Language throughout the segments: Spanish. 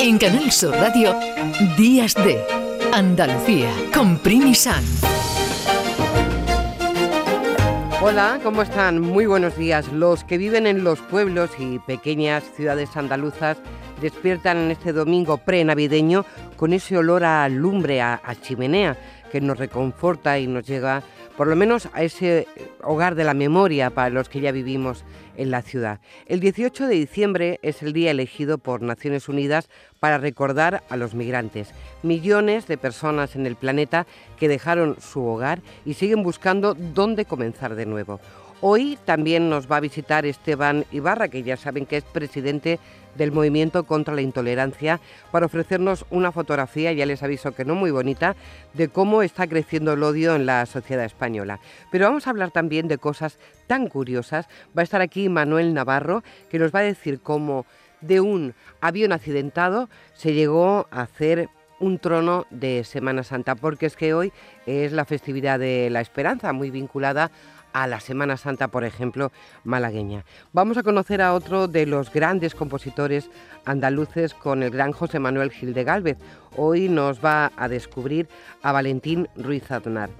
En Canal Sur Radio, Días de Andalucía, con Primi Hola, ¿cómo están? Muy buenos días. Los que viven en los pueblos y pequeñas ciudades andaluzas despiertan en este domingo pre-navideño con ese olor a lumbre, a chimenea, que nos reconforta y nos llega por lo menos a ese hogar de la memoria para los que ya vivimos en la ciudad. El 18 de diciembre es el día elegido por Naciones Unidas para recordar a los migrantes, millones de personas en el planeta que dejaron su hogar y siguen buscando dónde comenzar de nuevo. Hoy también nos va a visitar Esteban Ibarra, que ya saben que es presidente del Movimiento contra la Intolerancia, para ofrecernos una fotografía, ya les aviso que no muy bonita, de cómo está creciendo el odio en la sociedad española. Pero vamos a hablar también de cosas tan curiosas. Va a estar aquí Manuel Navarro, que nos va a decir cómo de un avión accidentado se llegó a hacer un trono de Semana Santa, porque es que hoy es la festividad de la esperanza, muy vinculada a la Semana Santa, por ejemplo, malagueña. Vamos a conocer a otro de los grandes compositores andaluces con el gran José Manuel Gil de Galvez. Hoy nos va a descubrir a Valentín Ruiz Aznar.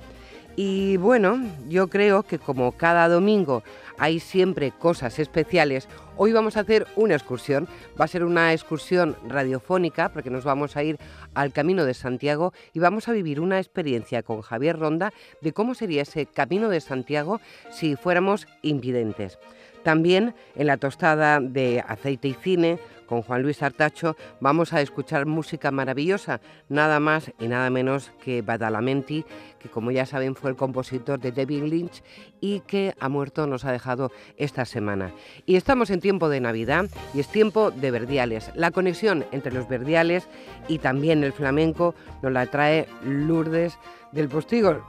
Y bueno, yo creo que como cada domingo hay siempre cosas especiales, hoy vamos a hacer una excursión. Va a ser una excursión radiofónica porque nos vamos a ir al Camino de Santiago y vamos a vivir una experiencia con Javier Ronda de cómo sería ese Camino de Santiago si fuéramos invidentes. También en la tostada de aceite y cine con Juan Luis Artacho vamos a escuchar música maravillosa, nada más y nada menos que Badalamenti, que como ya saben fue el compositor de David Lynch y que ha muerto, nos ha dejado esta semana. Y estamos en tiempo de Navidad y es tiempo de verdiales. La conexión entre los verdiales y también el flamenco nos la trae Lourdes del Postigo,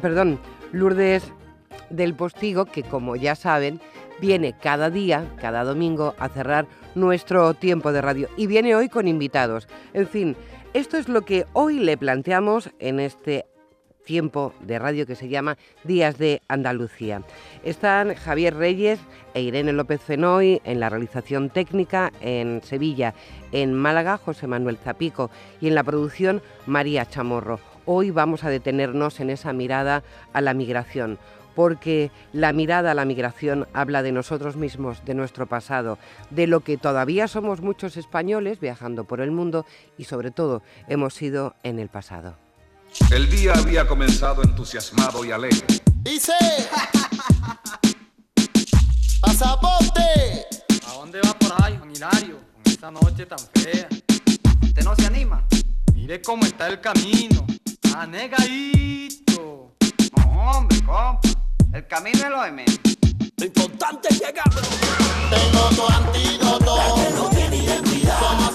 perdón, Lourdes del Postigo, que como ya saben, viene cada día, cada domingo, a cerrar nuestro tiempo de radio y viene hoy con invitados. En fin, esto es lo que hoy le planteamos en este tiempo de radio que se llama Días de Andalucía. Están Javier Reyes e Irene López Fenoy en la realización técnica en Sevilla, en Málaga José Manuel Zapico y en la producción María Chamorro. Hoy vamos a detenernos en esa mirada a la migración porque la mirada a la migración habla de nosotros mismos, de nuestro pasado, de lo que todavía somos muchos españoles viajando por el mundo y sobre todo hemos sido en el pasado. El día había comenzado entusiasmado y alegre. Dice, pasaporte. ¿A dónde va por ahí, Juan Hilario? Con esta noche tan fea. ¿Usted no se anima? Mire cómo está el camino. Anegadito. No, hombre, compa. El camino es lo de menos. Lo importante es llegar. Tengo tu antídoto. La que no tiene identidad.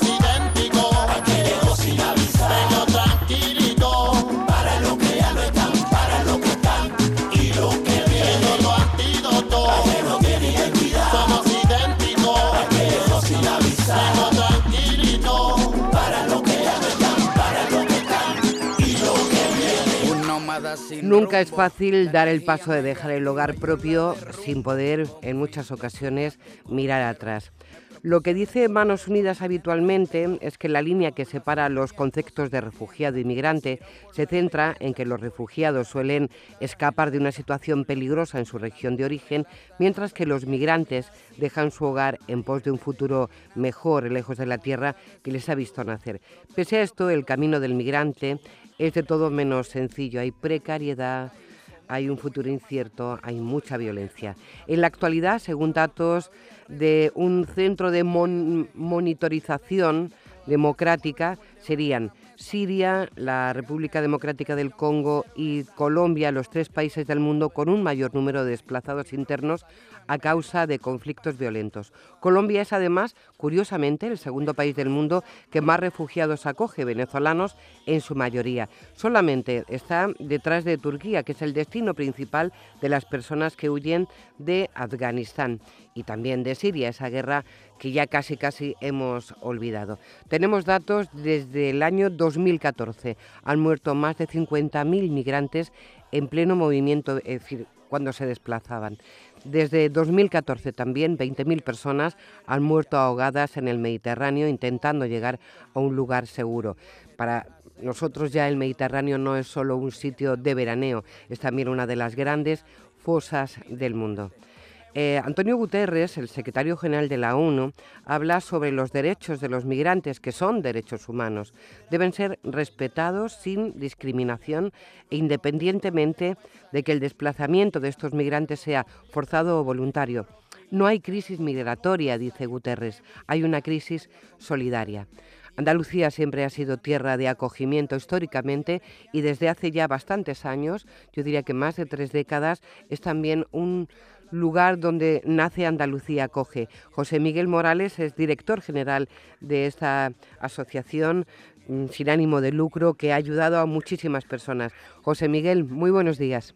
Nunca es fácil dar el paso de dejar el hogar propio sin poder, en muchas ocasiones, mirar atrás. Lo que dice Manos Unidas habitualmente es que la línea que separa los conceptos de refugiado y migrante se centra en que los refugiados suelen escapar de una situación peligrosa en su región de origen, mientras que los migrantes dejan su hogar en pos de un futuro mejor lejos de la tierra que les ha visto nacer. Pese a esto, el camino del migrante es de todo menos sencillo. Hay precariedad, hay un futuro incierto, hay mucha violencia. En la actualidad, según datos de un centro de mon- monitorización democrática, serían Siria, la República Democrática del Congo y Colombia, los tres países del mundo con un mayor número de desplazados internos a causa de conflictos violentos. Colombia es además, curiosamente, el segundo país del mundo que más refugiados acoge, venezolanos en su mayoría. Solamente está detrás de Turquía, que es el destino principal de las personas que huyen de Afganistán y también de Siria, esa guerra que ya casi casi hemos olvidado. Tenemos datos desde el año 2014. Han muerto más de 50.000 migrantes en pleno movimiento, es decir, cuando se desplazaban. Desde 2014 también 20.000 personas han muerto ahogadas en el Mediterráneo intentando llegar a un lugar seguro. Para nosotros ya el Mediterráneo no es solo un sitio de veraneo, es también una de las grandes fosas del mundo. Eh, Antonio Guterres, el secretario general de la ONU, habla sobre los derechos de los migrantes, que son derechos humanos. Deben ser respetados sin discriminación e independientemente de que el desplazamiento de estos migrantes sea forzado o voluntario. No hay crisis migratoria, dice Guterres, hay una crisis solidaria. Andalucía siempre ha sido tierra de acogimiento históricamente y desde hace ya bastantes años, yo diría que más de tres décadas, es también un lugar donde nace Andalucía Acoge. José Miguel Morales es director general de esta asociación mm, sin ánimo de lucro que ha ayudado a muchísimas personas. José Miguel, muy buenos días.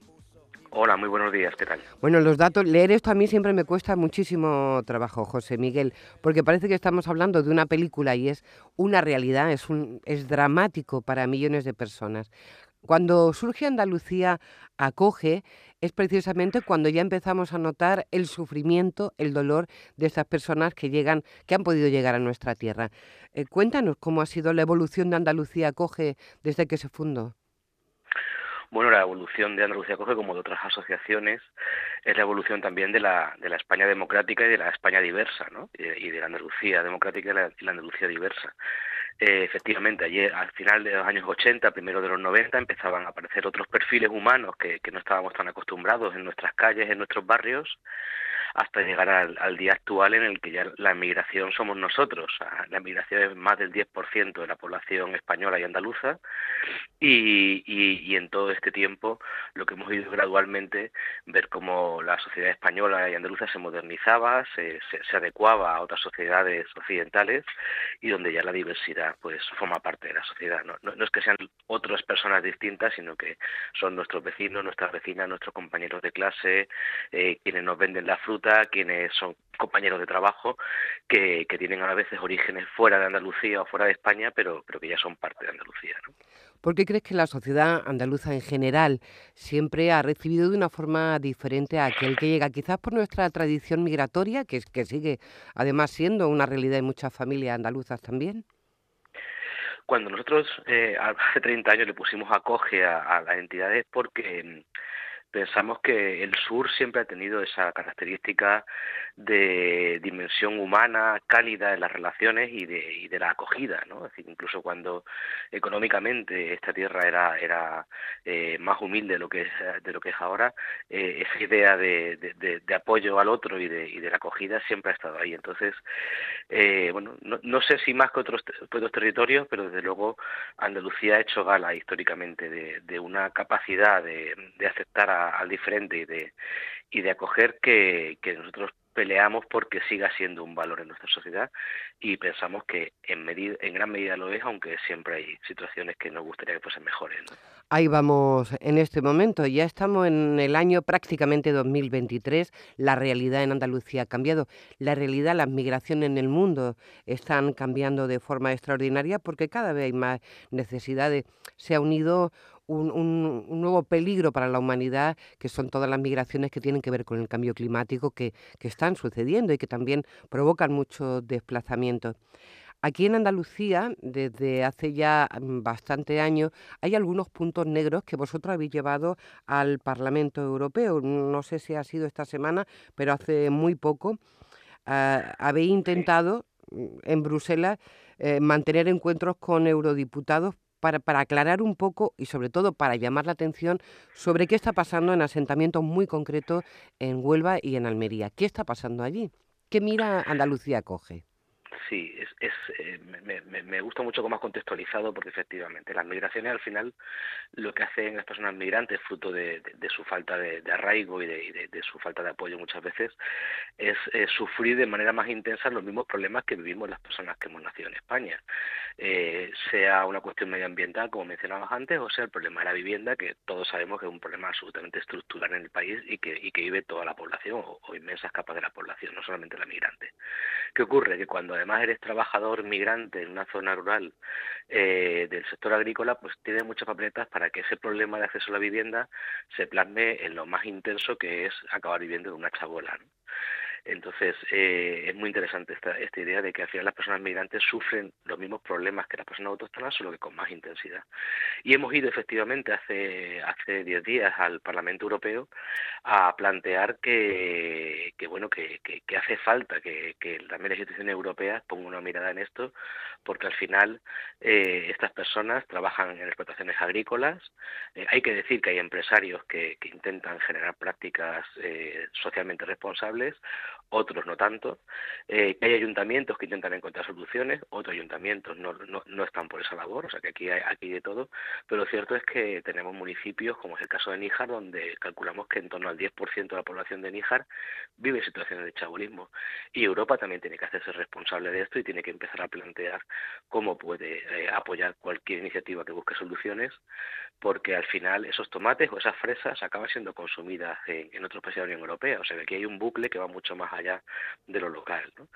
Hola, muy buenos días, ¿qué tal? Bueno, los datos, leer esto a mí siempre me cuesta muchísimo trabajo, José Miguel, porque parece que estamos hablando de una película y es una realidad, es, un, es dramático para millones de personas. Cuando surge Andalucía acoge es precisamente cuando ya empezamos a notar el sufrimiento, el dolor de estas personas que llegan, que han podido llegar a nuestra tierra. Eh, cuéntanos cómo ha sido la evolución de Andalucía acoge desde que se fundó. Bueno, la evolución de Andalucía Acoge, como de otras asociaciones, es la evolución también de la, de la España democrática y de la España diversa, ¿no? Y, de la Andalucía democrática y la Andalucía diversa. Eh, efectivamente, ayer, al final de los años 80, primero de los 90, empezaban a aparecer otros perfiles humanos que, que no estábamos tan acostumbrados en nuestras calles, en nuestros barrios, hasta llegar al, día actual en el que ya la migración somos nosotros. La migración es más del 10% de la población española y andaluza y, y, en todo este tiempo lo que hemos ido gradualmente ver cómo la sociedad española y andaluza se modernizaba, se, se, adecuaba a otras sociedades occidentales y donde ya la diversidad pues forma parte de la sociedad. No, no es que sean otras personas distintas, sino que son nuestros vecinos, nuestras vecinas, nuestros compañeros de clase, eh, quienes nos venden la fruta quienes son compañeros de trabajo, que, tienen a veces orígenes fuera de Andalucía o fuera de España, pero, pero que ya son parte de Andalucía. ¿Por qué crees que la sociedad andaluza en general siempre ha recibido de una forma diferente a aquel que llega? Quizás por nuestra tradición migratoria, que, que sigue además siendo una realidad en muchas familias andaluzas también. Cuando nosotros eh, hace 30 años le pusimos acoge a, a las entidades porque pensamos que el sur siempre ha tenido esa característica de dimensión humana, cálida en las relaciones y de, y de la acogida, ¿no? Es decir, incluso cuando económicamente esta tierra era, era eh, más humilde de lo que es, de lo que es ahora, eh, esa idea de, de, apoyo al otro y de, y de la acogida siempre ha estado ahí. Entonces, eh, bueno, no, no, sé si más que otros, otros territorios, pero desde luego Andalucía ha hecho gala históricamente de, una capacidad de, aceptar al diferente y de, y de acoger que, que nosotros peleamos porque siga siendo un valor en nuestra sociedad y pensamos que en, medida, en gran medida lo es, aunque siempre hay situaciones que nos gustaría que fuesen mejores. Ahí vamos en este momento, ya estamos en el año prácticamente 2023, la realidad en Andalucía ha cambiado, la realidad, las migraciones en el mundo están cambiando de forma extraordinaria porque cada vez hay más necesidades, se ha unido un, nuevo peligro para la humanidad, que son todas las migraciones que tienen que ver con el cambio climático que, están sucediendo y que también provocan muchos desplazamientos. Aquí en Andalucía, desde hace ya mm, bastante años, hay algunos puntos negros que vosotros habéis llevado al Parlamento Europeo. No sé si ha sido esta semana, pero hace muy poco ah, habéis intentado mm, en Bruselas eh, mantener encuentros con eurodiputados para, para, aclarar un poco y sobre todo para llamar la atención sobre qué está pasando en asentamientos muy concretos en Huelva y en Almería. ¿Qué está pasando allí? ¿Qué mira Andalucía coge? Sí, es, es eh, me, me, me, gusta mucho cómo has contextualizado porque efectivamente las migraciones al final lo que hacen las personas migrantes fruto de, su falta de, arraigo y, de, su falta de apoyo muchas veces es, sufrir de manera más intensa los mismos problemas que vivimos las personas que hemos nacido en España, eh, sea una cuestión medioambiental como mencionabas antes o sea el problema de la vivienda que todos sabemos que es un problema absolutamente estructural en el país y que, vive toda la población o inmensas capas de la población, no solamente la migrante. ¿Qué ocurre? Que cuando además eres trabajador migrante en una zona rural eh, del sector agrícola, pues tiene muchas papeletas para que ese problema de acceso a la vivienda se plasme en lo más intenso que es acabar viviendo en una chabola. ¿no? Entonces, eh, es muy interesante esta, esta idea de que al final las personas migrantes sufren los mismos problemas que las personas autóctonas, solo que con más intensidad. Y hemos ido efectivamente hace hace 10 días al Parlamento Europeo a plantear que, que bueno, que, hace falta que, también las instituciones europeas pongan una mirada en esto, porque al final eh, estas personas trabajan en explotaciones agrícolas. Eh, hay que decir que hay empresarios que, que intentan generar prácticas eh, socialmente responsables, otros no tanto, eh, hay ayuntamientos que intentan encontrar soluciones, otros ayuntamientos no, no, no están por esa labor, o sea que aquí hay, aquí de todo, pero lo cierto es que tenemos municipios, como es el caso de Níjar, donde calculamos que en torno al 10% de la población de Níjar vive situaciones de chabolismo. Y Europa también tiene que hacerse responsable de esto y tiene que empezar a plantear cómo puede eh, apoyar cualquier iniciativa que busque soluciones, porque al final esos tomates o esas fresas acaban siendo consumidas en, en otros países de la Unión Europea. O sea que aquí hay un bucle que va mucho más allá de lo local. ¿no?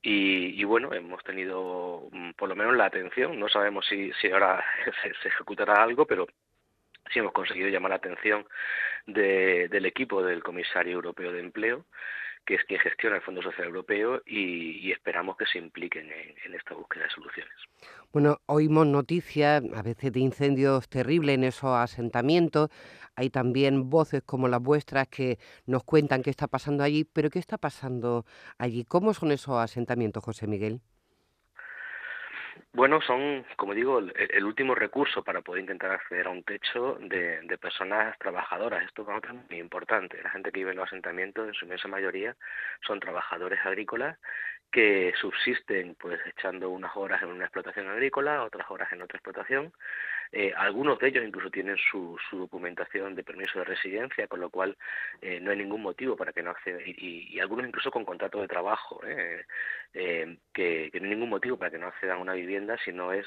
Y, y, bueno, hemos tenido mm, por lo menos la atención, no sabemos si, si ahora se, se ejecutará algo, pero sí hemos conseguido llamar la atención de, del equipo del Comisario Europeo de Empleo, que es quien gestiona el Fondo Social Europeo y, esperamos que se impliquen en, en, esta búsqueda de soluciones. Bueno, oímos noticias a veces de incendios terribles en esos asentamientos. Hay también voces como las vuestras que nos cuentan qué está pasando allí, pero ¿qué está pasando allí? ¿Cómo son esos asentamientos, José Miguel? Bueno, son, como digo, el, el, último recurso para poder intentar acceder a un techo de, de personas trabajadoras. Esto es muy importante. La gente que vive en los asentamientos, en su inmensa mayoría, son trabajadores agrícolas que subsisten pues echando unas horas en una explotación agrícola, otras horas en otra explotación. Eh, algunos de ellos incluso tienen su, su, documentación de permiso de residencia, con lo cual eh, no hay ningún motivo para que no accedan, y, y, algunos incluso con contrato de trabajo, ¿eh? eh, que, no hay ningún motivo para que no accedan a una vivienda si no es,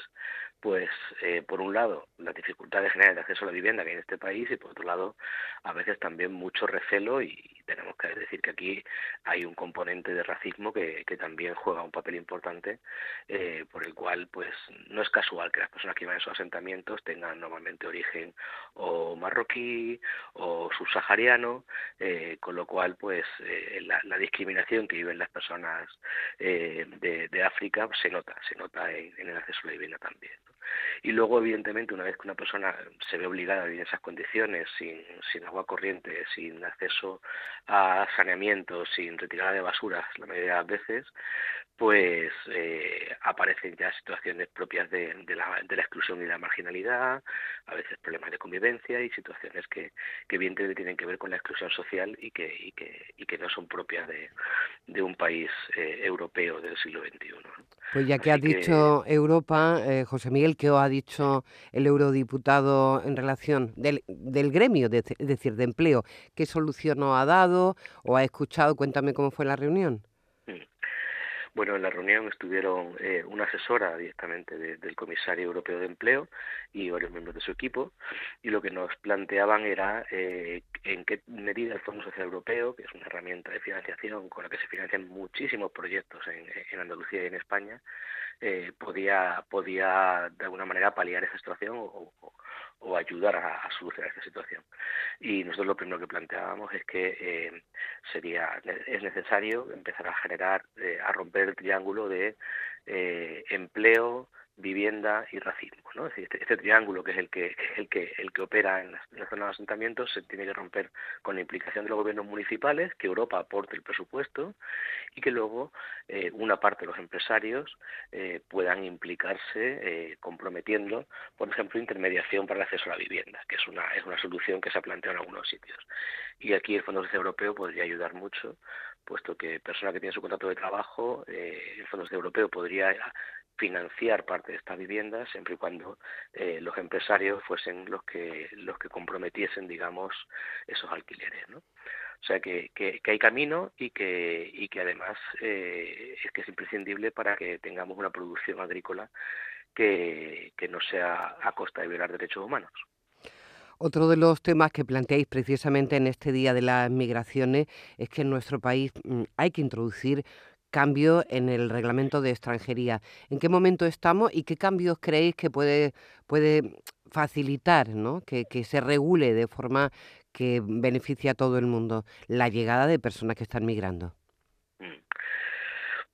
pues, eh, por un lado, las dificultades generales de acceso a la vivienda que hay en este país y por otro lado, a veces también mucho recelo y tenemos que decir que aquí hay un componente de racismo que, también juega un papel importante, eh, por el cual, pues, no es casual que las personas que viven en esos tengan normalmente origen o marroquí o subsahariano, eh, con lo cual, pues, eh, la, discriminación que viven las personas eh, de, África se nota, se nota en, el acceso a la vivienda también. Y luego, evidentemente, una vez que una persona se ve obligada a vivir en esas condiciones, sin, agua corriente, sin acceso a saneamiento, sin retirada de basuras, la mayoría de las veces, pues aparecen ya situaciones propias de, la, de, la, exclusión y la marginalidad, a veces problemas de convivencia y situaciones que, que evidentemente tienen que ver con la exclusión social y que, y que, y que no son propias de, de un país eh, europeo del siglo XXI. Pues ya que has dicho Europa, eh, José Miguel, ¿qué os ha dicho el eurodiputado en relación del, del gremio, de, es decir, de empleo? ¿Qué solución os ha dado o ha escuchado? Cuéntame cómo fue la reunión. Bueno, en la reunión estuvieron eh, una asesora directamente de, del comisario europeo de empleo y varios miembros de su equipo y lo que nos planteaban era eh, en qué medida el Fondo Social Europeo, que es una herramienta de financiación con la que se financian muchísimos proyectos en, Andalucía y en España, eh, podía, podía de alguna manera paliar esa situación o, o ayudar a, solucionar esta situación. Y nosotros lo primero que planteábamos es que eh, sería es necesario empezar a generar, eh, a romper el triángulo de eh, empleo, vivienda y racismo, ¿no? Es decir, este, este, triángulo que es el que, el que el que opera en las, en las zonas de asentamientos se tiene que romper con la implicación de los gobiernos municipales, que Europa aporte el presupuesto y que luego eh, una parte de los empresarios eh, puedan implicarse eh, comprometiendo, por ejemplo, intermediación para el acceso a la vivienda, que es una es una solución que se ha planteado en algunos sitios. Y aquí el Fondo Social Europeo podría ayudar mucho puesto que persona que tiene su contrato de trabajo, eh, el Fondo Europeo podría financiar parte de estas viviendas siempre y cuando eh, los empresarios fuesen los que los que comprometiesen digamos esos alquileres ¿no? o sea que, que, hay camino y que y que además eh, es que es imprescindible para que tengamos una producción agrícola que, que no sea a costa de violar derechos humanos otro de los temas que planteáis precisamente en este Día de las Migraciones es que en nuestro país mm, hay que introducir cambio en el reglamento de extranjería. ¿En qué momento estamos y qué cambios creéis que puede, puede facilitar ¿no? que, que se regule de forma que beneficie a todo el mundo la llegada de personas que están migrando? Mm.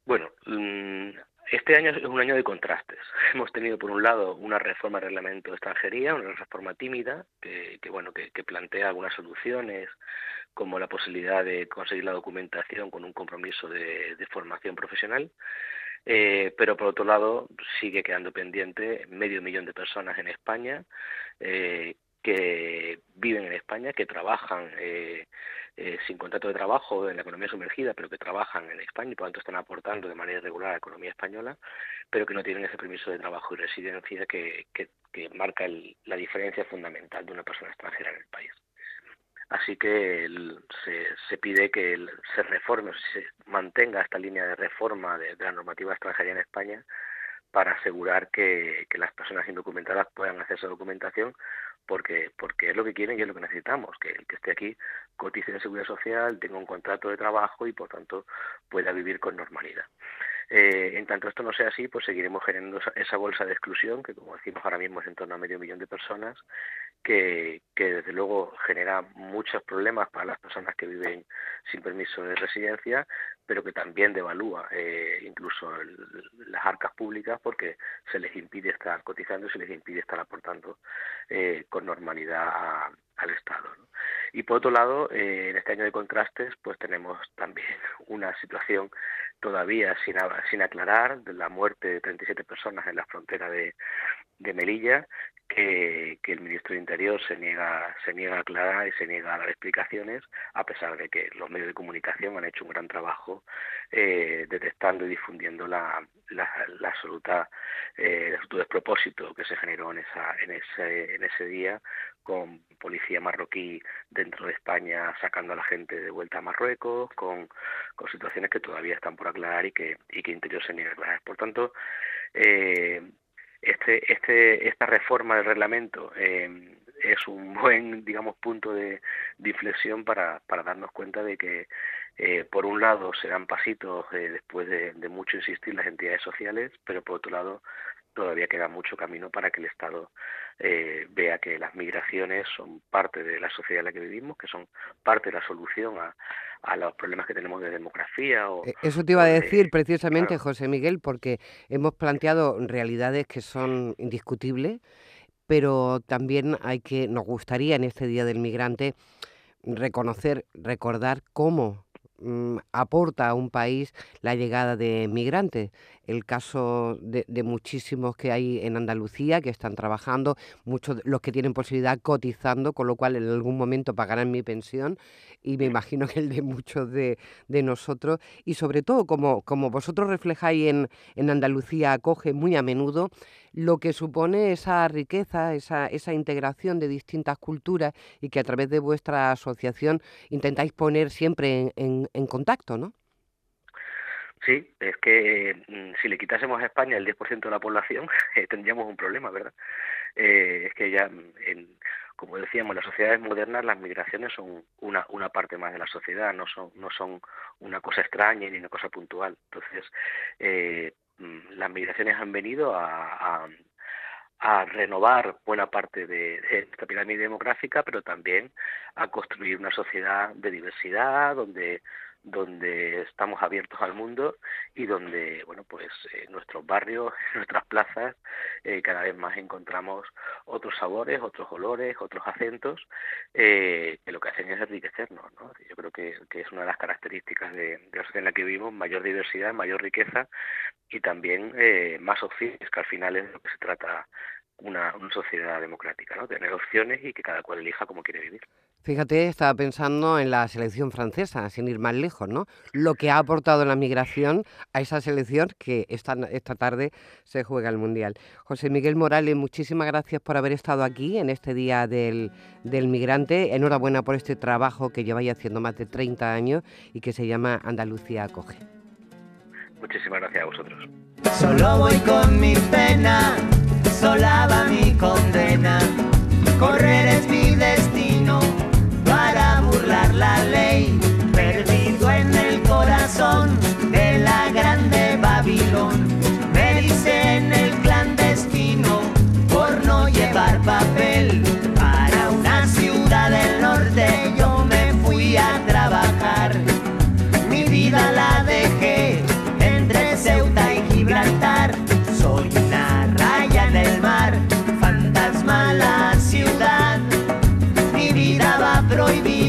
Bueno, mm, este año es un año de contrastes. Hemos tenido, por un lado, una reforma del reglamento de extranjería, una reforma tímida, que, bueno, que, plantea algunas soluciones, como la posibilidad de conseguir la documentación con un compromiso de, formación profesional. Eh, pero por otro lado sigue quedando pendiente medio millón de personas en España eh, que viven en España, que trabajan eh, sin contrato de trabajo en la economía sumergida, pero que trabajan en España y por lo tanto están aportando de manera irregular a la economía española, pero que no tienen ese permiso de trabajo y residencia que, que, marca la diferencia fundamental de una persona extranjera en el país. Así que se, se, pide que se reforme, se mantenga esta línea de reforma de, la normativa extranjera en España para asegurar que, las personas indocumentadas puedan hacer esa documentación porque porque es lo que quieren y es lo que necesitamos, que el que esté aquí cotice en seguridad social, tenga un contrato de trabajo y por tanto pueda vivir con normalidad. Eh, en tanto esto no sea así, pues seguiremos generando esa, bolsa de exclusión, que como decimos ahora mismo es en torno a medio millón de personas, que, que desde luego genera muchos problemas para las personas que viven sin permiso de residencia, pero que también devalúa eh, incluso las arcas públicas porque se les impide estar cotizando y se les impide estar aportando eh, con normalidad al Estado. Y por otro lado, eh, en este año de contrastes, pues tenemos también una situación todavía sin, sin aclarar de la muerte de 37 personas en la frontera de, Melilla que, el ministro de Interior se niega, se niega a aclarar y se niega a dar explicaciones, a pesar de que los medios de comunicación han hecho un gran trabajo eh, detectando y difundiendo la, absoluta, eh, el absoluto despropósito que se generó en, esa, en ese día con policía marroquí dentro de España sacando a la gente de vuelta a Marruecos, con, con situaciones que todavía están por aclarar y que, y que Interior se niega a aclarar. Por tanto, eh, este, este, esta reforma del reglamento eh, es un buen, digamos, punto de, inflexión para, para darnos cuenta de que, eh, por un lado, se dan pasitos eh, después de, de, mucho insistir las entidades sociales, pero por otro lado, todavía queda mucho camino para que el Estado eh, vea que las migraciones son parte de la sociedad en la que vivimos, que son parte de la solución a, a los problemas que tenemos de demografía. O, e, Eso te iba a decir precisamente, José Miguel, porque hemos planteado realidades que son indiscutibles, pero también hay que, nos gustaría en este Día del Migrante reconocer, recordar cómo Mm, aporta a un país la llegada de migrantes. El caso de, muchísimos que hay en Andalucía que están trabajando, muchos los que tienen posibilidad cotizando, con lo cual en algún momento pagarán mi pensión y me imagino que el de muchos de, nosotros. Y sobre todo, como, como vosotros reflejáis en, en Andalucía, acoge muy a menudo lo que supone esa riqueza, esa, esa integración de distintas culturas y que a través de vuestra asociación intentáis poner siempre en, en, contacto, ¿no? Sí, es que mm, si le quitásemos a España el 10% de la población, eh, tendríamos un problema, ¿verdad? Eh, es que ya, mm, en, como decíamos, las sociedades modernas las migraciones son una, una parte más de la sociedad, no son, no son una cosa extraña ni una cosa puntual. Entonces, eh, Mm, las migraciones han venido a, a, renovar buena parte de, de, esta pirámide demográfica, pero también a construir una sociedad de diversidad, donde donde estamos abiertos al mundo y donde bueno pues en nuestros barrios nuestras plazas eh, cada vez más encontramos otros sabores otros olores otros acentos eh, que lo que hacen es enriquecernos ¿no? yo creo que, es una de las características de, de, la sociedad en la que vivimos mayor diversidad mayor riqueza y también eh, más opciones que al final es de lo que se trata una, una sociedad democrática no tener opciones y que cada cual elija cómo quiere vivir Fíjate, estaba pensando en la selección francesa, sin ir más lejos, ¿no? Lo que ha aportado la migración a esa selección que esta, esta tarde se juega el Mundial. José Miguel Morales, muchísimas gracias por haber estado aquí en este Día del, del Migrante. Enhorabuena por este trabajo que lleváis haciendo más de 30 años y que se llama Andalucía Acoge. Muchísimas gracias a vosotros. Solo voy con mi pena, sola va mi condena, correr es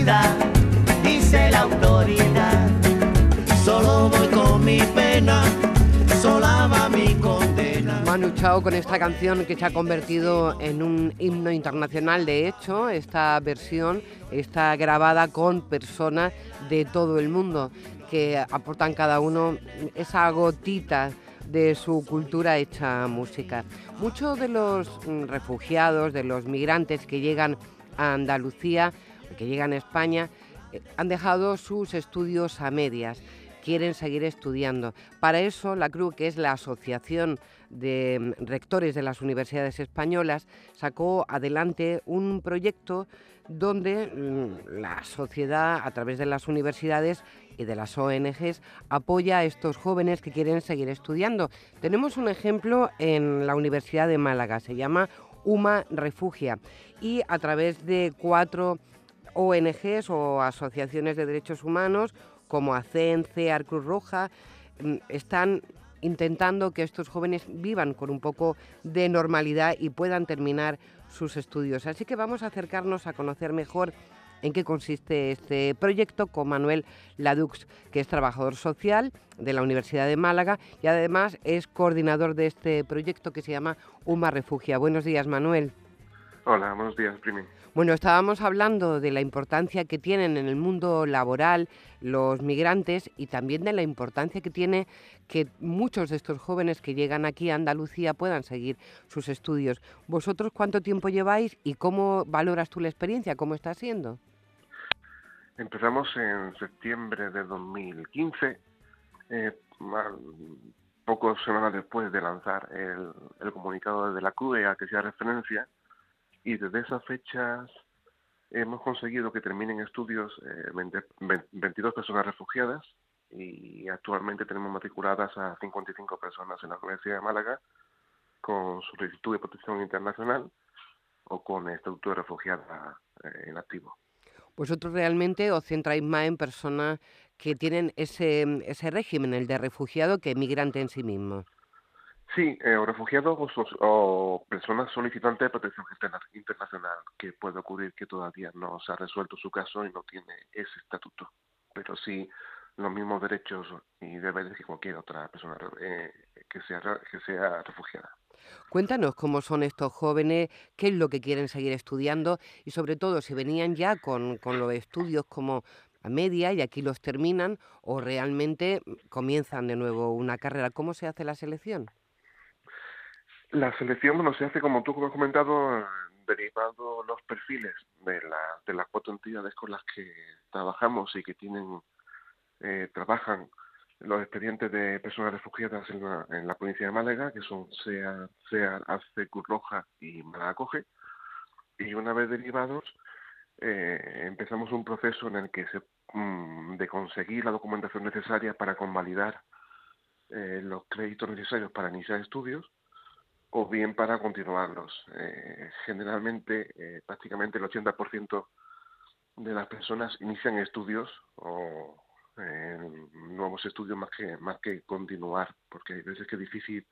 vida, dice la autoridad. Solo voy con mi pena, sola va mi condena. Manu Chao con esta canción que se ha convertido en un himno internacional. De hecho, esta versión está grabada con personas de todo el mundo que aportan cada uno esa gotita de su cultura hecha música. Muchos de los refugiados, de los migrantes que llegan a Andalucía, que llegan a España, eh, han dejado sus estudios a medias quieren seguir estudiando. Para eso, la CRU, que es la Asociación de mm, Rectores de las Universidades Españolas, sacó adelante un proyecto donde mm, la sociedad, a través de las universidades y de las ONGs, apoya a estos jóvenes que quieren seguir estudiando. Tenemos un ejemplo en la Universidad de Málaga, se llama UMA Refugia, y a través de cuatro ONGs o asociaciones de derechos humanos, como ACEN, CEAR, Cruz Roja, mm, están intentando que estos jóvenes vivan con un poco de normalidad y puedan terminar sus estudios. Así que vamos a acercarnos a conocer mejor en qué consiste este proyecto con Manuel Ladux, que es trabajador social de la Universidad de Málaga y además es coordinador de este proyecto que se llama UMA Refugia. Buenos días, Manuel. Hola, buenos días, Primi. Bueno, estábamos hablando de la importancia que tienen en el mundo laboral los migrantes y también de la importancia que tiene que muchos de estos jóvenes que llegan aquí a Andalucía puedan seguir sus estudios. ¿Vosotros cuánto tiempo lleváis y cómo valoras tú la experiencia? ¿Cómo está siendo? Empezamos en septiembre de 2015, eh, pocas semanas después de lanzar el, comunicado de la CUE a que sea referencia y desde esas fechas hemos conseguido que terminen estudios eh, 22 personas refugiadas y actualmente tenemos matriculadas a 55 personas en la Universidad de Málaga con solicitud de protección internacional o con estatuto de refugiada eh, en activo. Vosotros realmente os centráis más en personas que tienen ese, ese régimen, el de refugiado, que migrante en sí mismo. Sí, eh, o refugiados o, personas solicitantes de protección internacional, que puede ocurrir que todavía no se ha resuelto su caso y no tiene ese estatuto, pero sí los mismos derechos y deberes que cualquier otra persona eh, que, sea, que sea refugiada. Cuéntanos cómo son estos jóvenes, qué es lo que quieren seguir estudiando y sobre todo si venían ya con, con los estudios como a media y aquí los terminan o realmente comienzan de nuevo una carrera. ¿Cómo se hace la selección? La selección, bueno, se hace como tú has comentado, derivando los perfiles de, la, de las cuatro entidades con las que trabajamos y que tienen, eh, trabajan los expedientes de personas refugiadas en la, en la provincia de Málaga, que son SEA, SEA ACE, Cruz Roja y Malacoge. Y una vez derivados, eh, empezamos un proceso en el que se, mm, de conseguir la documentación necesaria para convalidar eh, los créditos necesarios para iniciar estudios o bien para continuarlos. Eh, generalmente, eh, prácticamente el 80% de las personas inician estudios o eh, nuevos estudios más que más que continuar, porque hay veces que es difícil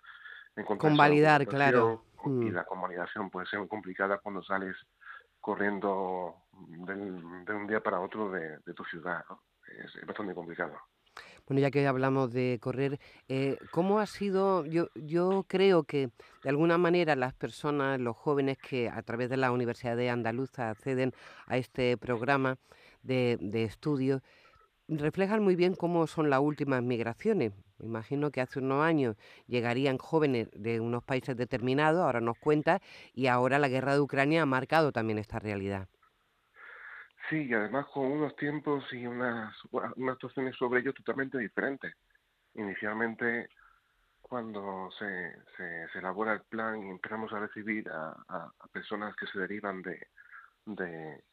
encontrar convalidar, claro. Y mm. la convalidación puede ser muy complicada cuando sales corriendo de un día para otro de, tu ciudad, es bastante complicado. Bueno, ya que hablamos de correr, eh, ¿cómo ha sido? Yo, yo creo que de alguna manera las personas, los jóvenes que a través de la Universidad de Andaluza acceden a este programa de, de estudio, reflejan muy bien cómo son las últimas migraciones. Me imagino que hace unos años llegarían jóvenes de unos países determinados, ahora nos cuenta, y ahora la guerra de Ucrania ha marcado también esta realidad. Sí, y además con unos tiempos y unas, unas situaciones sobre ello totalmente diferentes. Inicialmente, cuando se, se, elabora el plan y empezamos a recibir a, personas que se derivan de, de,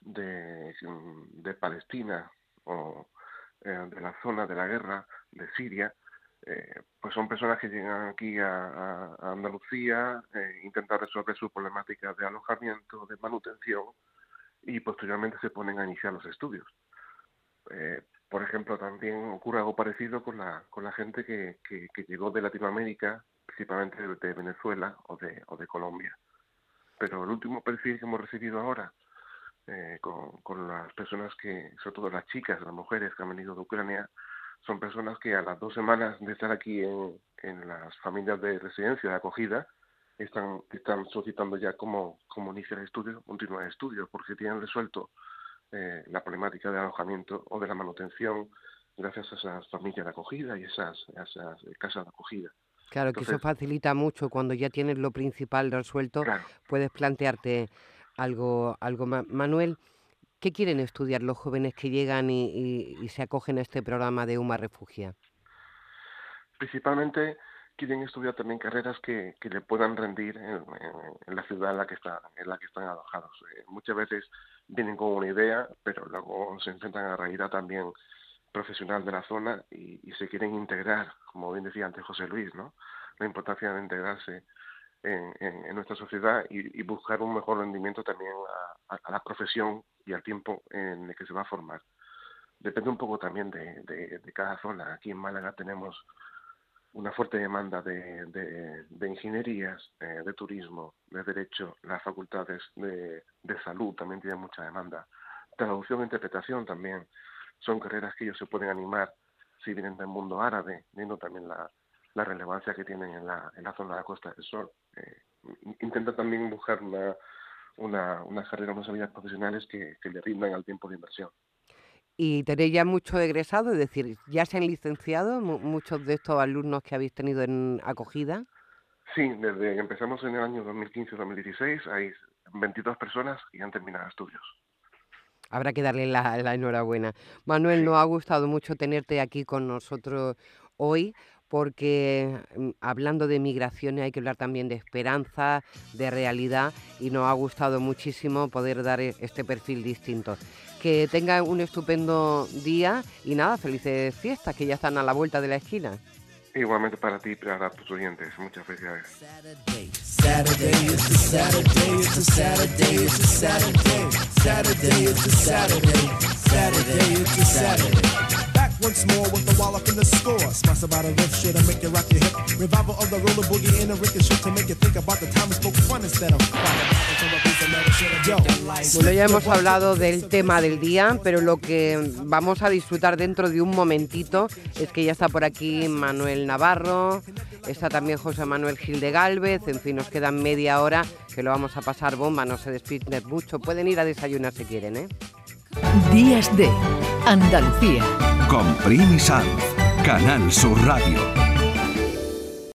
de, de Palestina o eh, de la zona de la guerra, de Siria, eh, pues son personas que llegan aquí a, a Andalucía, eh, intentar resolver sus problemáticas de alojamiento, de manutención, y posteriormente se ponen a iniciar los estudios. Eh, por ejemplo, también ocurre algo parecido con la, con la gente que, que, llegó de Latinoamérica, principalmente de, Venezuela o de, o de Colombia. Pero el último perfil que hemos recibido ahora, eh, con, con las personas que, sobre todo las chicas, las mujeres que han venido de Ucrania, son personas que a las dos semanas de estar aquí en, en las familias de residencia de acogida están, están solicitando ya cómo, cómo iniciar estudios, continuar estudios, porque tienen resuelto eh, la problemática de alojamiento o de la manutención gracias a esas familias de acogida y esas, esas casas de acogida. Claro, que eso facilita mucho cuando ya tienes lo principal resuelto, puedes plantearte algo, algo más. Manuel, ¿qué quieren estudiar los jóvenes que llegan y, y se acogen a este programa de UMA Refugia? Principalmente quieren estudiar también carreras que, que le puedan rendir en, la ciudad en la que está, en la que están alojados. Eh, muchas veces vienen con una idea, pero luego se enfrentan a la realidad también profesional de la zona y, se quieren integrar, como bien decía antes José Luis, ¿no? La importancia de integrarse en, en, nuestra sociedad y, buscar un mejor rendimiento también a, la profesión y al tiempo en el que se va a formar. Depende un poco también de cada zona. Aquí en Málaga tenemos una fuerte demanda de, de, ingenierías, eh, de turismo, de derecho, las facultades de, de salud también tienen mucha demanda, traducción e interpretación también, son carreras que ellos se pueden animar si vienen del mundo árabe, viendo también la, la relevancia que tienen en la, en la zona de la Costa del Sol. Eh, intenta también buscar una, una, una carrera, unas habilidades profesionales que, que le rindan al tiempo de inversión. Y tenéis ya mucho egresado, es decir, ¿ya se han licenciado muchos de estos alumnos que habéis tenido en acogida? Sí, desde que empezamos en el año 2015-2016 hay 22 personas que han terminado estudios. Habrá que darle la, la enhorabuena. Manuel, sí. nos ha gustado mucho tenerte aquí con nosotros hoy porque mm, hablando de migraciones hay que hablar también de esperanza, de realidad y nos ha gustado muchísimo poder dar e, este perfil distinto que tengan un estupendo día y nada, felices fiestas que ya están a la vuelta de la esquina. Igualmente para ti y para tus oyentes. Muchas felicidades. once more with the wall up in the score. Smash about a riff shit and make you rock your hip. Revival of the roller boogie in a ricochet to make you think about the time we spoke fun instead of Bueno, ya hemos hablado del tema del día, pero lo que vamos a disfrutar dentro de un momentito es que ya está por aquí Manuel Navarro, está también José Manuel Gil de Galvez, en fin, nos quedan media hora que lo vamos a pasar bomba, no se despiden mucho, pueden ir a desayunar si quieren, ¿eh? Días de Andalucía con Primi Sanz, Canal Sur Radio.